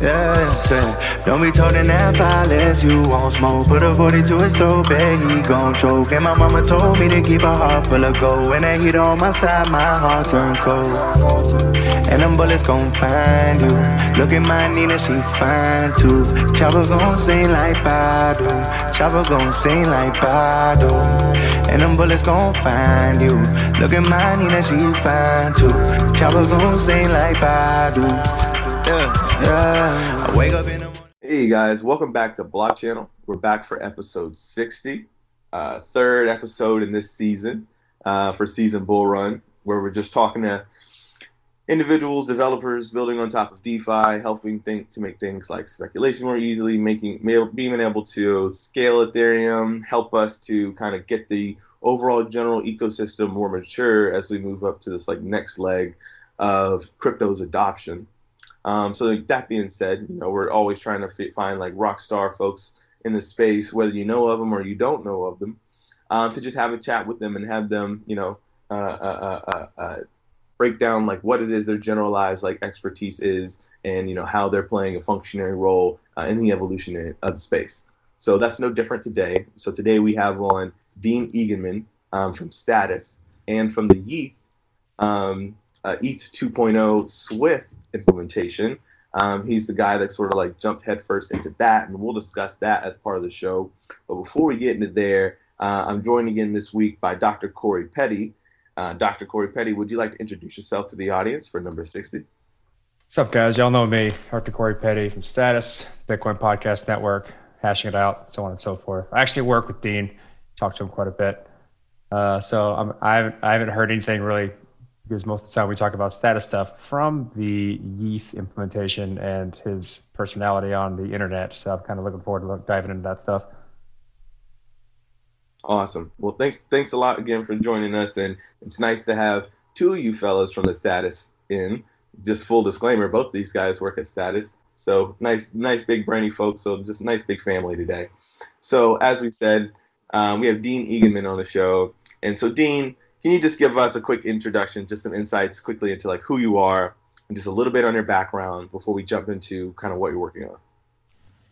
Yeah, say, don't be toting that unless you won't smoke. Put a 40 to his throat, bet he gon' choke. And my mama told me to keep a heart full of gold. When that heat on my side, my heart turn cold. And them bullets gon' find you. Look at my Nina, she fine too. Chopper gon' sing like Badu. Chopper gon' sing like Badu. And them bullets gon' find you. Look at my Nina, she fine too. Chopper gon' sing like Badu. Yeah. Yeah, I wake up in the Hey guys, welcome back to Block Channel. We're back for episode 60, uh, third episode in this season uh, for season Bull Run, where we're just talking to individuals, developers building on top of DeFi, helping think to make things like speculation more easily, making being able to scale Ethereum, help us to kind of get the overall general ecosystem more mature as we move up to this like next leg of crypto's adoption. Um, so that being said, you know we're always trying to find like rock star folks in the space, whether you know of them or you don't know of them, um, to just have a chat with them and have them, you know, uh, uh, uh, uh, break down like what it is their generalized like expertise is, and you know how they're playing a functionary role uh, in the evolution of the space. So that's no different today. So today we have on Dean Eigenmann um, from Status and from the Yeeth, um, uh, ETH 2.0 Swift implementation. Um, he's the guy that sort of like jumped headfirst into that, and we'll discuss that as part of the show. But before we get into there, uh, I'm joined again this week by Dr. Corey Petty. Uh, Dr. Corey Petty, would you like to introduce yourself to the audience for number 60? What's up, guys? Y'all know me, Dr. Corey Petty from Status, Bitcoin Podcast Network, hashing it out, so on and so forth. I actually work with Dean, talk to him quite a bit. Uh, so I'm, I haven't, I haven't heard anything really because most of the time we talk about status stuff from the Yeeth implementation and his personality on the internet. So I'm kind of looking forward to look, diving into that stuff. Awesome. Well, thanks thanks a lot again for joining us, and it's nice to have two of you fellas from the Status in. Just full disclaimer, both these guys work at Status, so nice nice big brainy folks. So just nice big family today. So as we said, um, we have Dean Eigenmann on the show, and so Dean can you just give us a quick introduction, just some insights quickly into like who you are and just a little bit on your background before we jump into kind of what you're working on?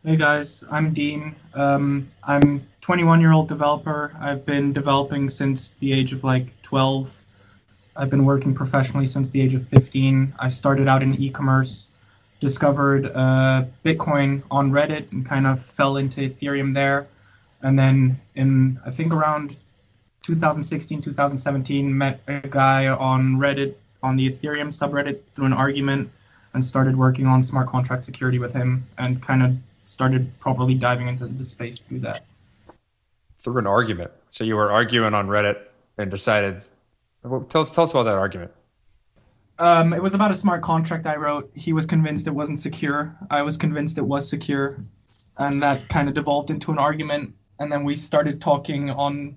Hey guys, I'm Dean. Um, I'm 21 year old developer. I've been developing since the age of like 12. I've been working professionally since the age of 15. I started out in e-commerce, discovered uh, Bitcoin on Reddit, and kind of fell into Ethereum there. And then in I think around 2016, 2017, met a guy on Reddit, on the Ethereum subreddit through an argument, and started working on smart contract security with him and kind of started properly diving into the space through that. Through an argument. So you were arguing on Reddit and decided. well, Tell us, tell us about that argument. Um, it was about a smart contract I wrote. He was convinced it wasn't secure. I was convinced it was secure. And that kind of devolved into an argument. And then we started talking on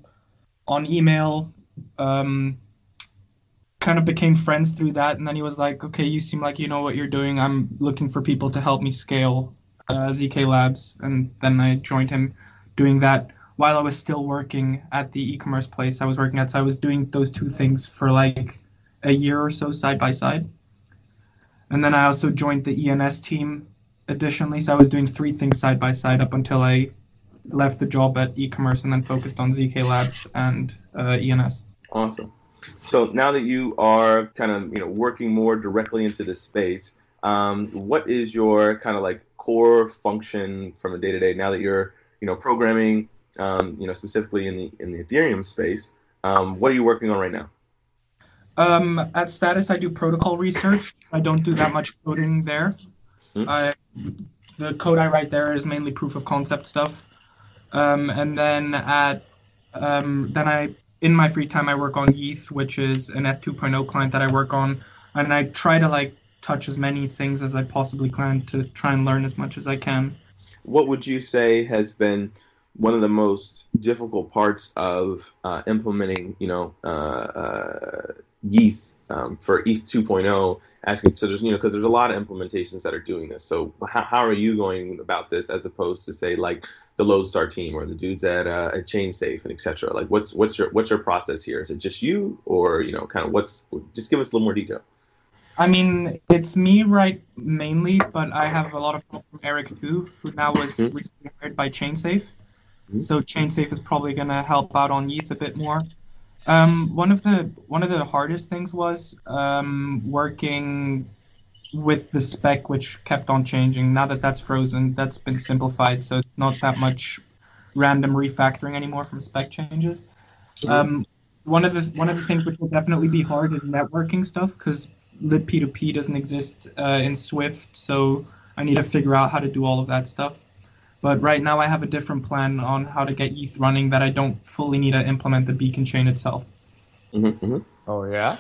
on email. Um, kind of became friends through that, and then he was like, "Okay, you seem like you know what you're doing. I'm looking for people to help me scale uh, zk Labs," and then I joined him doing that while I was still working at the e-commerce place I was working at. So I was doing those two things for like a year or so side by side. And then I also joined the ENS team additionally. So I was doing three things side by side up until I left the job at e-commerce and then focused on ZK Labs and uh, ENS. Awesome. So now that you are kind of you know working more directly into this space, um, what is your kind of like core function from a day to day? Now that you're you know programming, um, you know specifically in the in the Ethereum space, um, what are you working on right now? Um, at Status, I do protocol research. I don't do that much coding there. Mm-hmm. I, the code I write there is mainly proof of concept stuff. Um, and then at um, then I in my free time I work on Yeeth, which is an ETH 2.0 client that I work on, and I try to like touch as many things as I possibly can to try and learn as much as I can. What would you say has been one of the most difficult parts of uh, implementing, you know, uh, uh, Yeeth um, for ETH 2.0? Asking so there's you know because there's a lot of implementations that are doing this. So how, how are you going about this as opposed to say like the Lodestar team or the dudes at uh, at ChainSafe and etc. Like what's what's your what's your process here? Is it just you or you know kind of what's just give us a little more detail. I mean, it's me right mainly, but I have a lot of help from Eric too, who now was Mhm. recently hired by ChainSafe. Mhm. So ChainSafe is probably gonna help out on Yeeth a bit more. Um, one of the one of the hardest things was um, working with the spec, which kept on changing. Now that that's frozen, that's been simplified, so it's not that much random refactoring anymore from spec changes. Um, one of the one of the things which will definitely be hard is networking stuff because libp2p doesn't exist uh, in Swift, so I need to figure out how to do all of that stuff. But right now I have a different plan on how to get Yeeth running that I don't fully need to implement the beacon chain itself. Mhm, mhm. Oh yeah.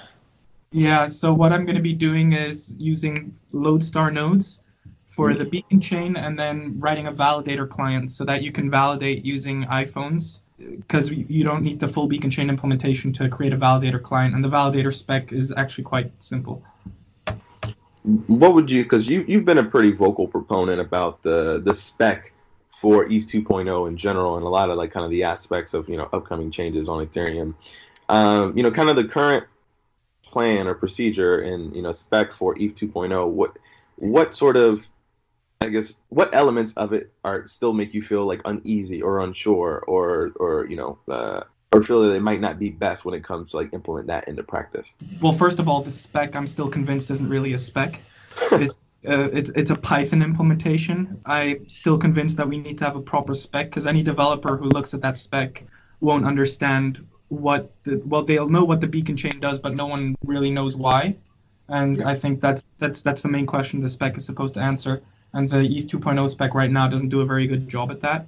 Yeah, so what I'm going to be doing is using Lodestar nodes for the beacon chain and then writing a validator client so that you can validate using iPhones because you don't need the full beacon chain implementation to create a validator client and the validator spec is actually quite simple. What would you? Because you you've been a pretty vocal proponent about the the spec for ETH 2.0 in general, and a lot of like kind of the aspects of you know upcoming changes on Ethereum. Um, you know, kind of the current plan or procedure and you know spec for ETH 2.0. What what sort of I guess what elements of it are still make you feel like uneasy or unsure or or you know uh, or feel that they might not be best when it comes to like implement that into practice. Well, first of all, the spec I'm still convinced isn't really a spec. It's uh, it's it's a Python implementation. I'm still convinced that we need to have a proper spec because any developer who looks at that spec won't understand what the well they'll know what the beacon chain does, but no one really knows why. And I think that's that's that's the main question the spec is supposed to answer. And the ETH 2.0 spec right now doesn't do a very good job at that.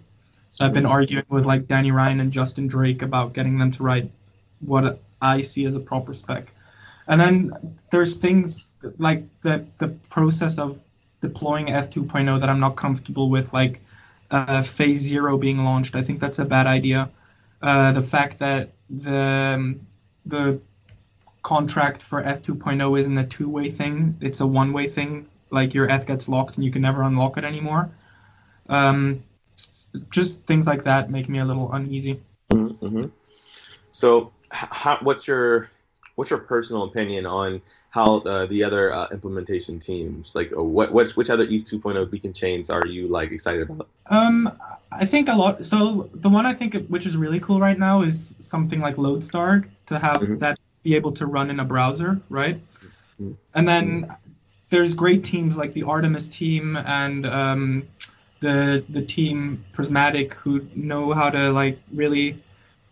So I've been arguing with like Danny Ryan and Justin Drake about getting them to write what I see as a proper spec. And then there's things like the the process of deploying ETH 2.0 that I'm not comfortable with, like uh, Phase Zero being launched. I think that's a bad idea. Uh, the fact that the um, the contract for ETH 2.0 isn't a two-way thing; it's a one-way thing. Like your ETH gets locked and you can never unlock it anymore. Um, just things like that make me a little uneasy. Mm-hmm. So, how, what's your what's your personal opinion on how uh, the other uh, implementation teams, like uh, what which which other ETH 2.0 beacon chains are you like excited about? Um, I think a lot. So the one I think which is really cool right now is something like Lodestar to have Mhm. that be able to run in a browser, right? Mhm. And then there's great teams like the Artemis team and um, the the team Prysmatic who know how to like really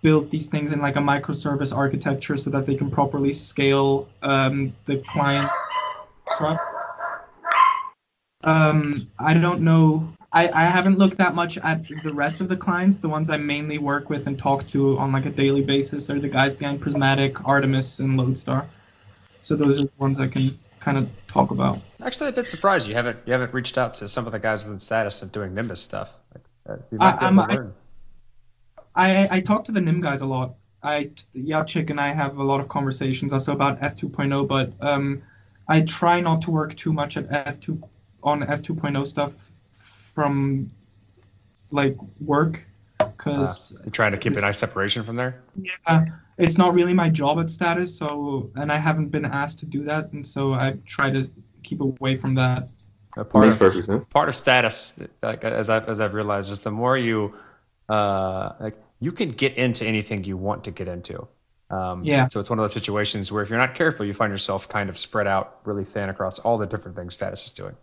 build these things in like a microservice architecture so that they can properly scale um, the client. Um, I don't know. I, I haven't looked that much at the rest of the clients. The ones I mainly work with and talk to on like a daily basis are the guys behind Prysmatic, Artemis, and Lodestar. So those are the ones I can kind of talk about. Actually, a bit surprised you haven't you haven't reached out to some of the guys within status of doing Nimbus stuff. Like, uh, I- I'm- I-. I I talk to the NIM guys a lot. I Jacek and I have a lot of conversations also about ETH 2.0, but um, I try not to work too much at F2 on ETH 2.0 stuff from like work because You're trying to keep a nice separation from there. yeah, it's not really my job at status. So and I haven't been asked to do that, and so I try to keep away from that. A part Makes of perfect sense. part of status, like as I've as I've realized, is the more you uh like you can get into anything you want to get into. Um, Yeah. So it's one of those situations where if you're not careful, you find yourself kind of spread out really thin across all the different things status is doing.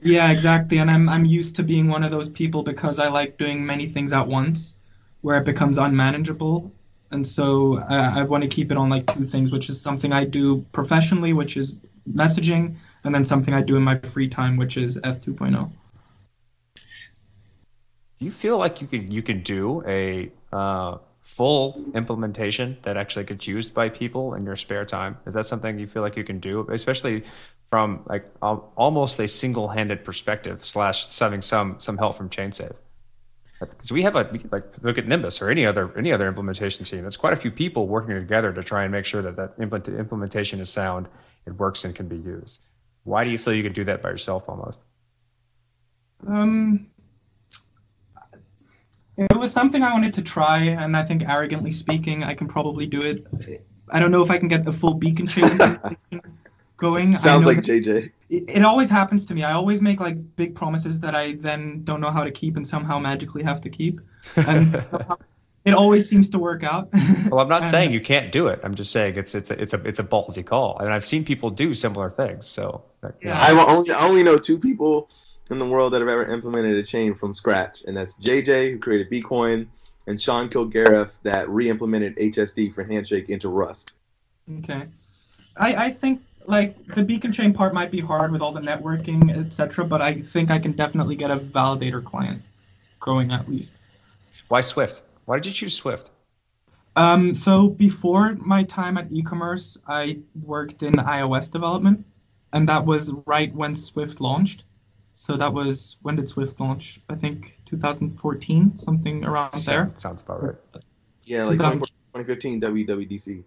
Yeah, exactly. And I'm I'm used to being one of those people because I like doing many things at once, where it becomes unmanageable. And so I, I want to keep it on like two things, which is something I do professionally, which is messaging, and then something I do in my free time, which is F oh. 2.0. Do you feel like you could you could do a uh, full implementation that actually gets used by people in your spare time? Is that something you feel like you can do, especially from like al- almost a single-handed perspective slash having some some help from ChainSafe? Because we have a like look at Nimbus or any other any other implementation team. It's quite a few people working together to try and make sure that that implement, implementation is sound, it works, and can be used. Why do you feel you can do that by yourself almost? Um, it was something I wanted to try, and I think arrogantly speaking, I can probably do it. I don't know if I can get the full beacon chain, going. Sounds like JJ. it, it always happens to me. I always make like big promises that I then don't know how to keep and somehow magically have to keep. And it always seems to work out. well, I'm not And- saying you can't do it. I'm just saying it's it's a, it's a it's a ballsy call, and I've seen people do similar things. So Yeah. I only I only know two people in the world that have ever implemented a chain from scratch, and that's JJ who created bcoin, and Sean Kilgarriff that re-implemented HSD for Handshake into Rust. Okay. I, I think like the beacon chain part might be hard with all the networking, etc. But I think I can definitely get a validator client growing at least. why Swift? Why did you choose Swift? Um, so before my time at e-commerce, I worked in iOS development, and that was right when Swift launched. So that was when did Swift launch? I think 2014, something around there. Sounds about right. Yeah, like 2015 WWDC.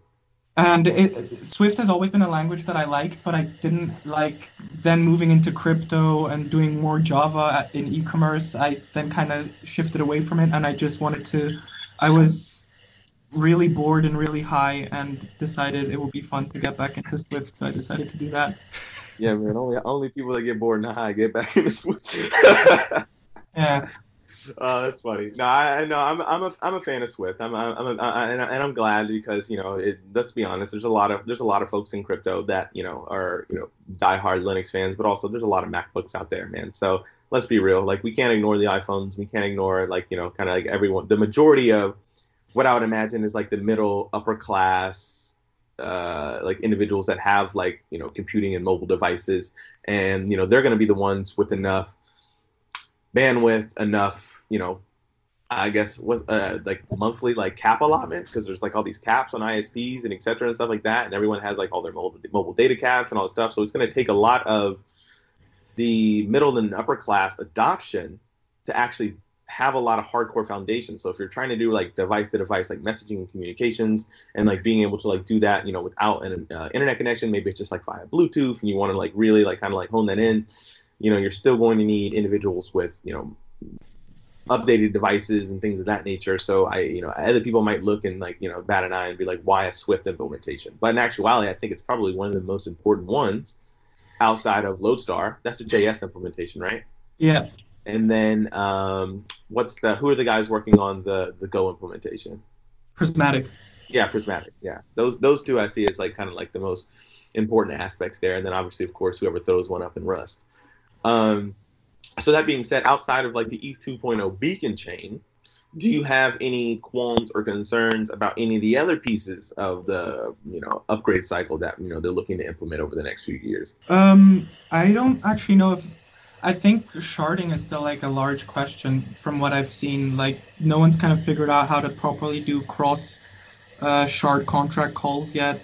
And it, Swift has always been a language that I like, but I didn't like. Then moving into crypto and doing more Java in e-commerce, I then kind of shifted away from it, and I just wanted to. I was really bored and really high, and decided it would be fun to get back into Swift. So I decided to do that. Yeah, man. Only only people that get bored and high get back into Swift. Yeah. Oh, that's funny. No, I, I know. I'm, I'm a, I'm a fan of Swift. I'm, I'm, a, I, and, I, and I'm glad because you know, it, let's be honest. There's a lot of, there's a lot of folks in crypto that you know are, you know, diehard Linux fans, but also there's a lot of MacBooks out there, man. So let's be real. Like we can't ignore the iPhones. We can't ignore like you know, kind of like everyone. The majority of what I would imagine is like the middle, upper class, uh, like individuals that have like you know, computing and mobile devices, and you know, they're going to be the ones with enough bandwidth enough, you know, I guess what uh, like monthly like cap allotment because there's like all these caps on ISPs and et cetera and stuff like that, and everyone has like all their mobile mobile data caps and all this stuff. So it's going to take a lot of the middle and upper class adoption to actually have a lot of hardcore foundation. So if you're trying to do like device to device like messaging and communications and like being able to like do that, you know, without an uh, internet connection, maybe it's just like via Bluetooth, and you want to like really like kind of like hone that in you know you're still going to need individuals with you know updated devices and things of that nature so i you know other people might look and like you know bat an eye and be like why a swift implementation but in actuality i think it's probably one of the most important ones outside of lodestar that's the js implementation right Yeah. And then um, what's the who are the guys working on the the go implementation Prysmatic. yeah, prysmatic. Yeah, those those two I see as like kind of like the most important aspects there, and then obviously, of course, whoever throws one up in Rust. Um, so that being said, outside of like the ETH 2.0 beacon chain, do you have any qualms or concerns about any of the other pieces of the you know upgrade cycle that you know they're looking to implement over the next few years? Um, I don't actually know if. I think sharding is still like a large question from what I've seen. Like no one's kind of figured out how to properly do cross uh, shard contract calls yet,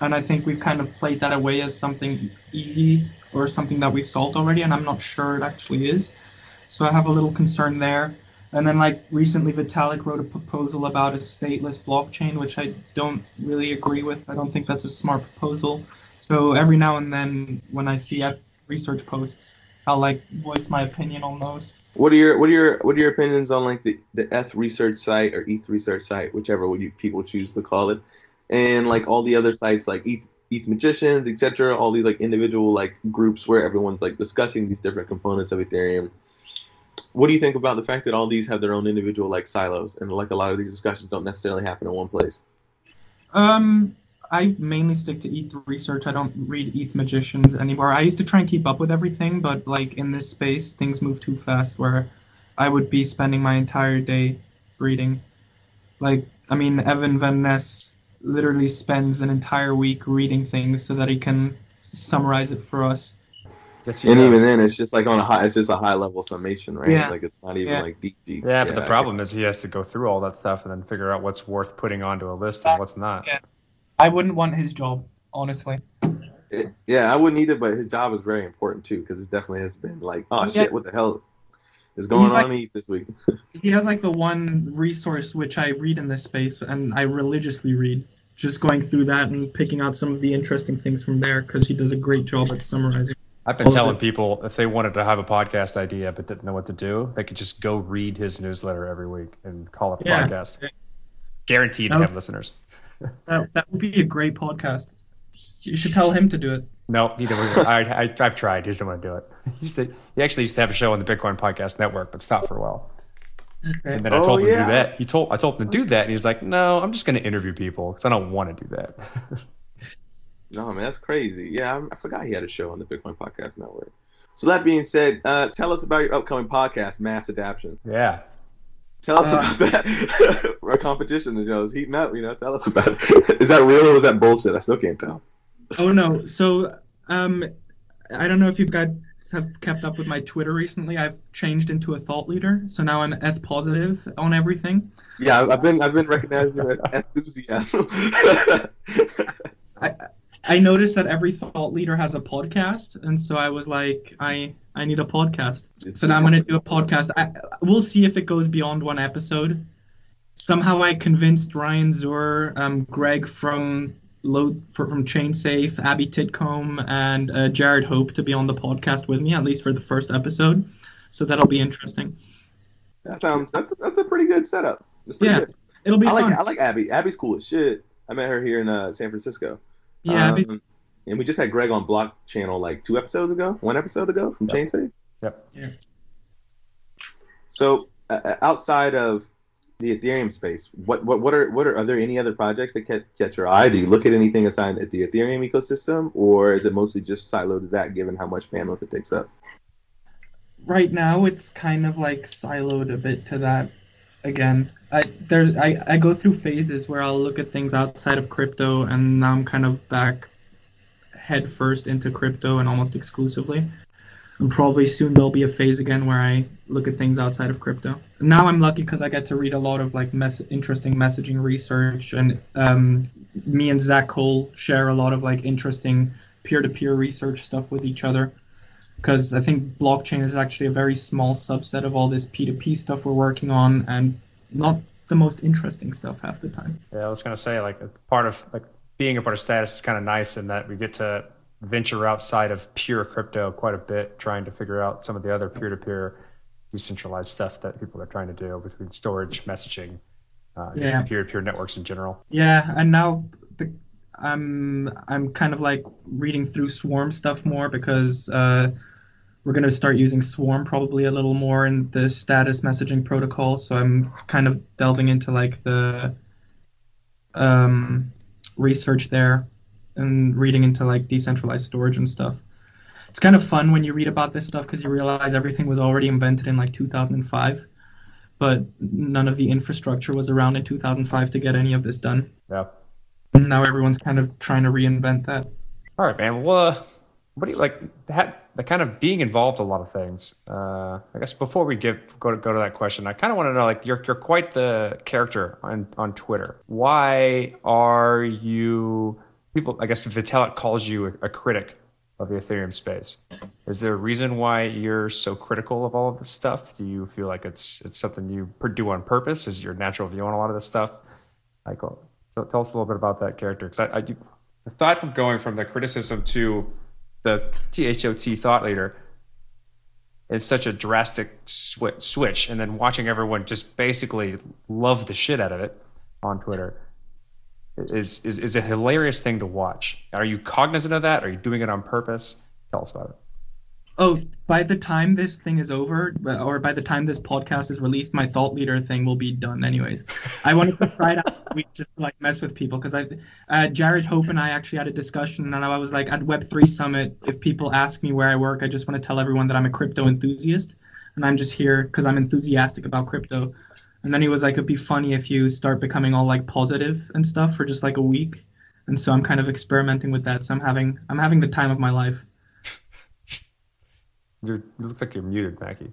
and I think we've kind of played that away as something easy or something that we've solved already, and I'm not sure it actually is. So I have a little concern there. And then like recently, Vitalik wrote a proposal about a stateless blockchain, which I don't really agree with. I don't think that's a smart proposal. So every now and then, when I see research posts, I'll like voice my opinion on those. What are your what are your what are your opinions on like the the ETH research site or ETH research site, whichever would you people choose to call it, and like all the other sites like ETH ETH magicians, etc. All these like individual like groups where everyone's like discussing these different components of Ethereum. What do you think about the fact that all these have their own individual like silos and like a lot of these discussions don't necessarily happen in one place? Um, I mainly stick to ETH research. I don't read ETH magicians anymore. I used to try and keep up with everything, but like in this space, things move too fast. Where I would be spending my entire day reading. Like, I mean, Evan Van Ness literally spends an entire week reading things so that he can summarize it for us. Yes, And does. even then, it's just like on a high, it's just a high level summation, right? Yeah. Like it's not even Yeah. like deep, deep. Yeah, but the I problem is he has to go through all that stuff and then figure out what's worth putting onto a list and what's not. Yeah. I wouldn't want his job, honestly. It- yeah, I wouldn't either, but his job is very important too because it definitely has been like, oh Yeah. shit, what the hell is going He's on like- this week? He has like the one resource which I read in this space, and I religiously read. Just going through that and picking out some of the interesting things from there because he does a great job at summarizing. I've been telling people if they wanted to have a podcast idea but didn't know what to do, they could just go read his newsletter every week and call it a Yeah. podcast. Guaranteed to have listeners. That, that would be a great podcast. You should tell him to do it. No, neither would I, I, I've tried. He doesn't want to do it. He, used to, he actually used to have a show on the Bitcoin Podcast Network, but stopped for a while. Okay. And then I Oh, told him to yeah. do that. He told I told him to do that, and he's like, "No, I'm just going to interview people because I don't want to do that." No, man, that's crazy. Yeah, I, I forgot he had a show on the Bitcoin Podcast Network. So that being said, uh, tell us about your upcoming podcast, Mass Adaption. yeah, Tell us Uh, about that. Our competition is, you know, is heating up. You know, tell us about it. Is that real or was that bullshit? I still can't tell. Oh no. So um, I don't know if you guys have kept up with my Twitter recently. I've changed into a thought leader, so now I'm eth positive on everything. Yeah, I've- been I've been recognizing enthusiasm. I noticed that every thought leader has a podcast, and so I was like, I I need a podcast. So now I'm gonna do a podcast. I, we'll see if it goes beyond one episode. Somehow I convinced Ryan Zur, um, Greg from Load for, from ChainSafe, Abby Titcomb, and uh, Jarrad Hope to be on the podcast with me at least for the first episode. So that'll be interesting. That sounds that's that's a pretty good setup. Pretty Yeah, good. It'll be I like fun. I like Abby. Abby's cool as shit. I met her here in uh, San Francisco. Yeah, Abby- Um, and we just had Greg on Block Channel like two episodes ago, one episode ago from Yep. Chainsafe. Yep. Yeah. So uh, uh, outside of the Ethereum space, what what what are what are are there any other projects that catch, catch your eye? Do you look at anything aside at the Ethereum ecosystem, or is it mostly just siloed to that, given how much bandwidth it takes up? right now it's kind of like siloed a bit to that again i there's I, I go through phases where i'll look at things outside of crypto and now i'm kind of back head first into crypto and almost exclusively. And probably soon there'll be a phase again where i look at things outside of crypto. Now i'm lucky because i get to read a lot of like mess- interesting messaging research and um, me and zach cole share a lot of like interesting peer-to-peer research stuff with each other. Because I think blockchain is actually a very small subset of all this P2P stuff we're working on, and not the most interesting stuff half the time. yeah. I was going to say like a part of like being a part of status is kind of nice in that we get to venture outside of pure crypto quite a bit, trying to figure out some of the other peer-to-peer decentralized stuff that people are trying to do between storage, messaging, uh, Yeah. peer-to-peer networks in general. Yeah, and now the, I'm I'm kind of like reading through Swarm stuff more because uh, we're gonna start using Swarm probably a little more in the status messaging protocol. So I'm kind of delving into like the um, research there and reading into like decentralized storage and stuff. It's kind of fun when you read about this stuff because you realize everything was already invented in like 2005, but none of the infrastructure was around in 2005 to get any of this done. Yeah. And now everyone's kind of trying to reinvent that. All right, man. Well, uh, what do you like? That the kind of being involved in a lot of things. Uh, I guess before we give go to go to that question, I kind of want to know like you're you're quite the character on on Twitter. Why are you people? I guess Vitalik calls you a, a critic of the Ethereum space. Is there a reason why you're so critical of all of this stuff? Do you feel like it's it's something you do on purpose? Is your natural view on a lot of this stuff? Uh, so tell us a little bit about that character because I, I do aside from going from the criticism to the THOT thought leader, it's such a drastic swi- switch. And then watching everyone just basically love the shit out of it on Twitter is, is, is a hilarious thing to watch. Are you cognizant of that? Are you doing it on purpose? Tell us about it. Oh, by the time this thing is over, or by the time this podcast is released, my thought leader thing will be done anyways. I wanted to try it out we just like mess with people because I, uh, Jarrad Hope and I actually had a discussion, and I was like, at Web3 Summit, if people ask me where I work, I just want to tell everyone that I'm a crypto enthusiast, and I'm just here because I'm enthusiastic about crypto. And then he was like, it'd be funny if you start becoming all like positive and stuff for just like a week. And so I'm kind of experimenting with that. So I'm having I'm having the time of my life. You're, it looks like you're muted, Mackie.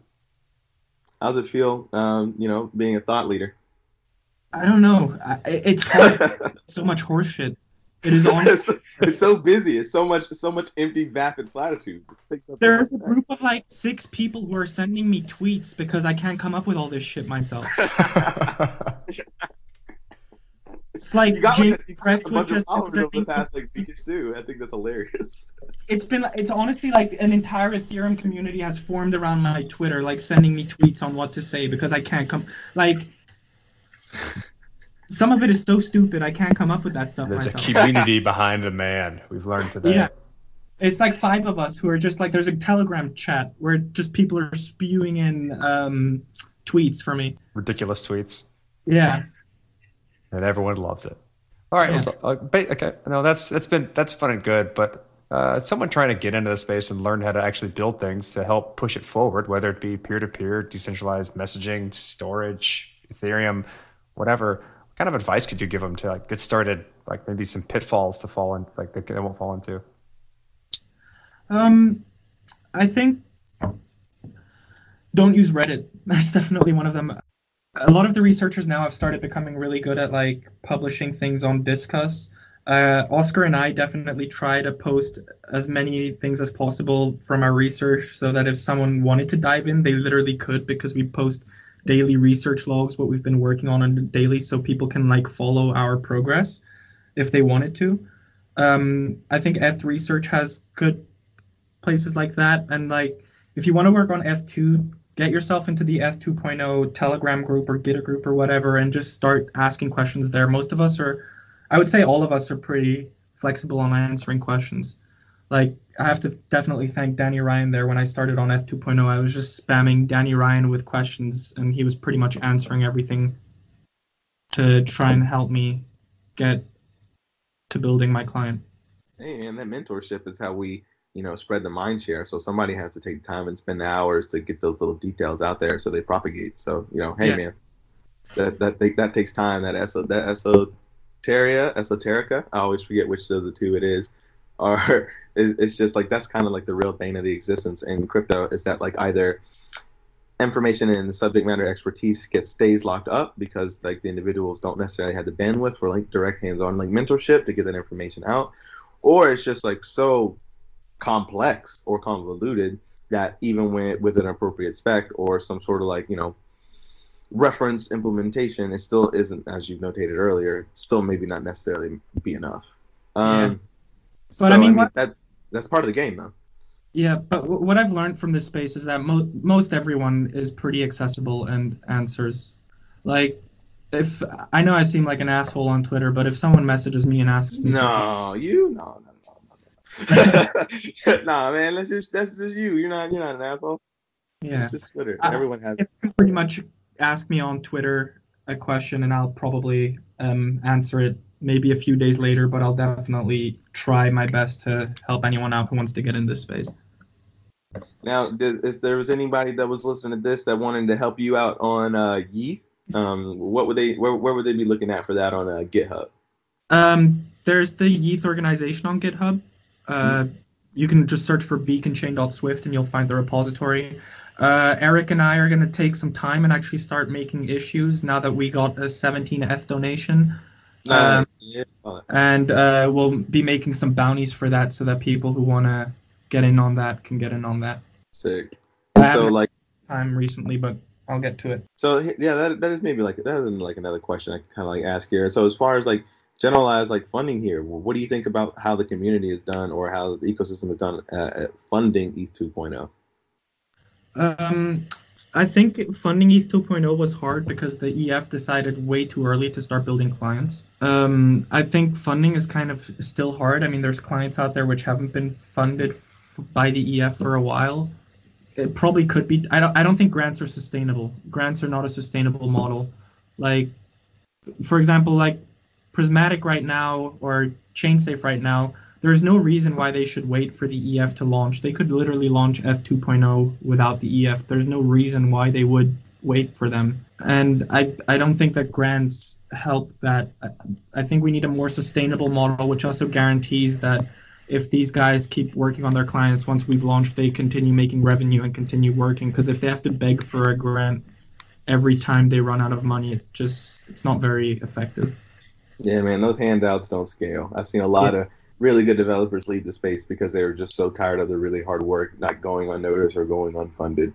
How's it feel, um, you know, being a thought leader? I don't know. I, it's hard. so much horseshit. It is on. it's, it's so busy. It's so much, so much empty, vapid platitudes. It takes up so There's a much group of like six people who are sending me tweets because I can't come up with all this shit myself. It's like You got James like, a, Press a bunch of just followers over the past like week or two. I think that's hilarious. It's been it's honestly like an entire Ethereum community has formed around my Twitter, like sending me tweets on what to say because I can't come like some of it is so stupid I can't come up with that stuff There's myself. a community behind the man. We've learned today. Yeah. It's like five of us who are just like there's a Telegram chat where just people are spewing in um, tweets for me. Ridiculous tweets, Yeah. And everyone loves it. All right. Yeah. So, uh, okay. No, that's that's been that's fun and good, but uh, someone trying to get into the space and learn how to actually build things to help push it forward, whether it be peer to peer, decentralized messaging, storage, Ethereum, whatever. What kind of advice could you give them to like get started? Like maybe some pitfalls to fall into, like they, they won't fall into. Um, I think don't use Reddit. That's definitely one of them. A lot of the researchers now have started becoming really good at like publishing things on Discuss. Uh, Oskar and I definitely try to post as many things as possible from our research so that if someone wanted to dive in, they literally could because we post daily research logs, what we've been working on on daily, so people can like follow our progress if they wanted to. Um, I think Eth Research has good places like that. And like, if you want to work on ETH 2, get yourself into the ETH 2.0 Telegram group or Gitter group or whatever, and just start asking questions there. Most of us are, I would say, all of us are pretty flexible on answering questions. Like, I have to definitely thank Danny Ryan there. When I started on ETH 2.0, I was just spamming Danny Ryan with questions, and he was pretty much answering everything to try and help me get to building my client. Hey, and that mentorship is how we, you know, spread the mind share. So somebody has to take time and spend the hours to get those little details out there so they propagate. So you know, hey Yeah. man, that that take, that takes time. That eso that esoteria esoterica. I always forget which of the two it is. It's it's just like that's kind of like the real bane of the existence in crypto is that like either information and subject matter expertise gets stays locked up because like the individuals don't necessarily have the bandwidth for like direct hands-on like mentorship to get that information out or it's just like so complex or convoluted that even when with an appropriate spec or some sort of like you know reference implementation it still isn't as you've notated earlier still maybe not necessarily be enough um But so, I mean, what- that that's part of the game though Yeah, but w- what I've learned from this space is that mo- most everyone is pretty accessible and answers. Like, if I know I seem like an asshole on Twitter, but if someone messages me and asks me, something- No, you no. no. nah, man, that's just that's just you. You're not you're not an asshole. yeah, It's just Twitter. I- Everyone has pretty much ask me on Twitter a question and I'll probably um, answer it maybe a few days later, but I'll definitely try my best to help anyone out who wants to get in this space. now. Did, if there was anybody that was listening to this that wanted to help you out on uh, um, what would they where, where would they be looking at for that on uh, GitHub? Um, there's the Yeeth organization on GitHub. Uh, you can just search for beaconchain.swift and you'll find the repository. Uh, Eric and I are going to take some time and actually start making issues now that we got a 17th donation. Um, yeah, And uh, we'll be making some bounties for that so that people who want to get in on that can get in on that. sick. I so like Time recently, but I'll get to it. So yeah, that that is maybe like that is like another question I kind of like ask here. So as far as like generalized like funding here, wh- what do you think about how the community is done or how the ecosystem is done uh, at funding ETH 2.0? Um, I think funding ETH 2.0 was hard because the EF decided way too early to start building clients. Um, I think funding is kind of still hard. I mean, there's clients out there which haven't been funded f- by the EF for a while. It probably could be. I don't. I don't think grants are sustainable. Grants are not a sustainable model. Like, for example, like Prysmatic right now or ChainSafe right now, there's no reason why they should wait for the EF to launch. They could literally launch ETH 2.0 without the EF. There's no reason why they would wait for them. And I, I don't think that grants help that. I, I think we need a more sustainable model, which also guarantees that if these guys keep working on their clients once we've launched, they continue making revenue and continue working. Because if they have to beg for a grant every time they run out of money, it just it's not very effective. Yeah, man, those handouts don't scale. I've seen a lot of really good developers leave the space because they were just so tired of the really hard work not going unnoticed or going unfunded.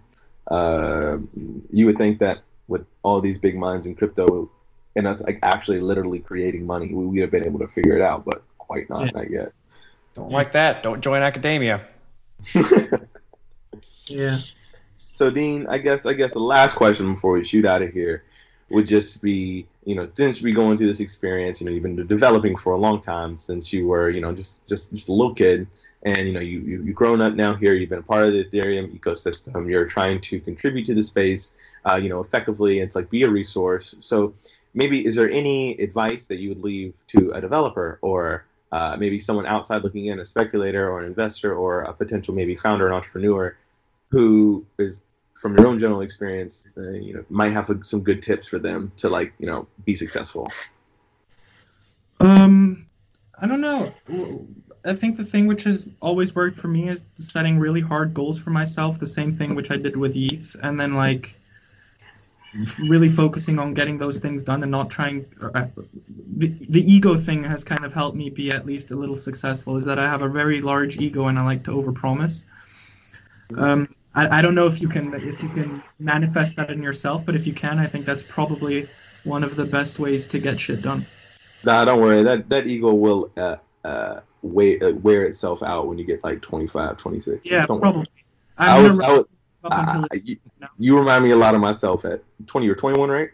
Uh, you would think that with all these big minds in crypto and us like actually literally creating money, we would have been able to figure it out, but quite not, Yeah. not yet. Don't like that. Don't join academia. Yeah. So Dean, I guess I guess the last question before we shoot out of here. Would just be, you know, since we going through this experience, you know, you've been developing for a long time since you were, you know, just just just a little kid, and you know, you, you you've grown up now here. You've been a part of the Ethereum ecosystem. You're trying to contribute to the space, uh, you know, effectively, to like be a resource. So maybe is there any advice that you would leave to a developer or uh, maybe someone outside looking in, a speculator or an investor or a potential maybe founder and entrepreneur who is from your own general experience, uh, you know, might have some good tips for them to like, you know, be successful? Um, I don't know. I think the thing which has always worked for me is setting really hard goals for myself. The same thing which I did with Yeeth, and then like really focusing on getting those things done and not trying. Uh, the the ego thing has kind of helped me be at least a little successful. Is that I have a very large ego and I like to overpromise. Um, I, I don't know if you can if you can manifest that in yourself, but if you can, I think that's probably one of the best ways to get shit done. Nah, don't worry. That that ego will uh, uh, weigh, uh, wear itself out when you get like 25, 26. Yeah, don't probably. I was, I was, uh, you, you, remind me a lot of myself at 20 or 21, right?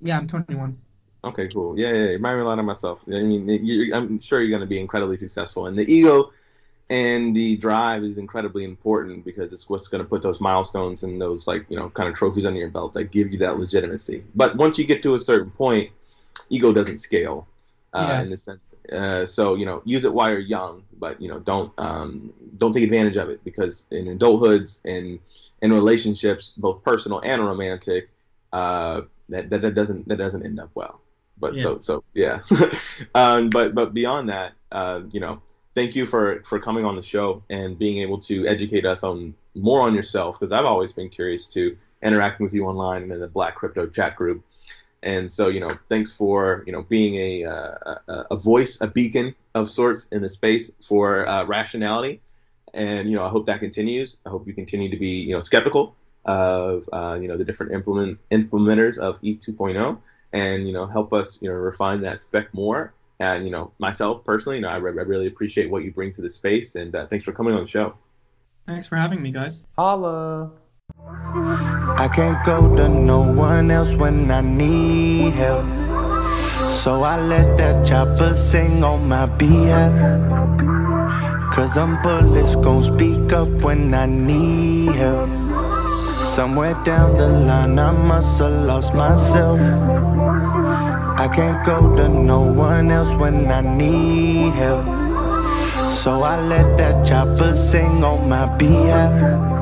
Yeah, I'm 21. Okay, cool. Yeah, yeah, you remind me a lot of myself. I mean, I'm sure you're going to be incredibly successful. And the ego and the drive is incredibly important because it's what's going to put those milestones and those like you know kind of trophies under your belt that give you that legitimacy but once you get to a certain point ego doesn't scale uh, yeah. in the sense uh, so you know use it while you're young but you know don't um, don't take advantage of it because in adulthoods and in relationships both personal and romantic uh, that, that, that doesn't that doesn't end up well but yeah. so so yeah um, but but beyond that uh, you know thank you for for coming on the show and being able to educate us on more on yourself because I've always been curious to interacting with you online and in the Black Crypto chat group. And so, you know, thanks for you know being a uh, a, voice, a beacon of sorts in the space for uh, rationality. And you know, I hope that continues. I hope you continue to be you know skeptical of uh, you know the different implement implementers of ETH 2.0, and you know help us you know refine that spec more and you know, myself personally, you know, I, re- I really appreciate what you bring to the space, and uh, thanks for coming on the show. Thanks for having me, guys. Holla. I can't go to no one else when I need help. So I let that chopper sing on my behalf. Cause them bullets gon' speak up when I need help. Somewhere down the line, I must have lost myself. I can't go to no one else when I need help. So I let that chopper sing on my behalf.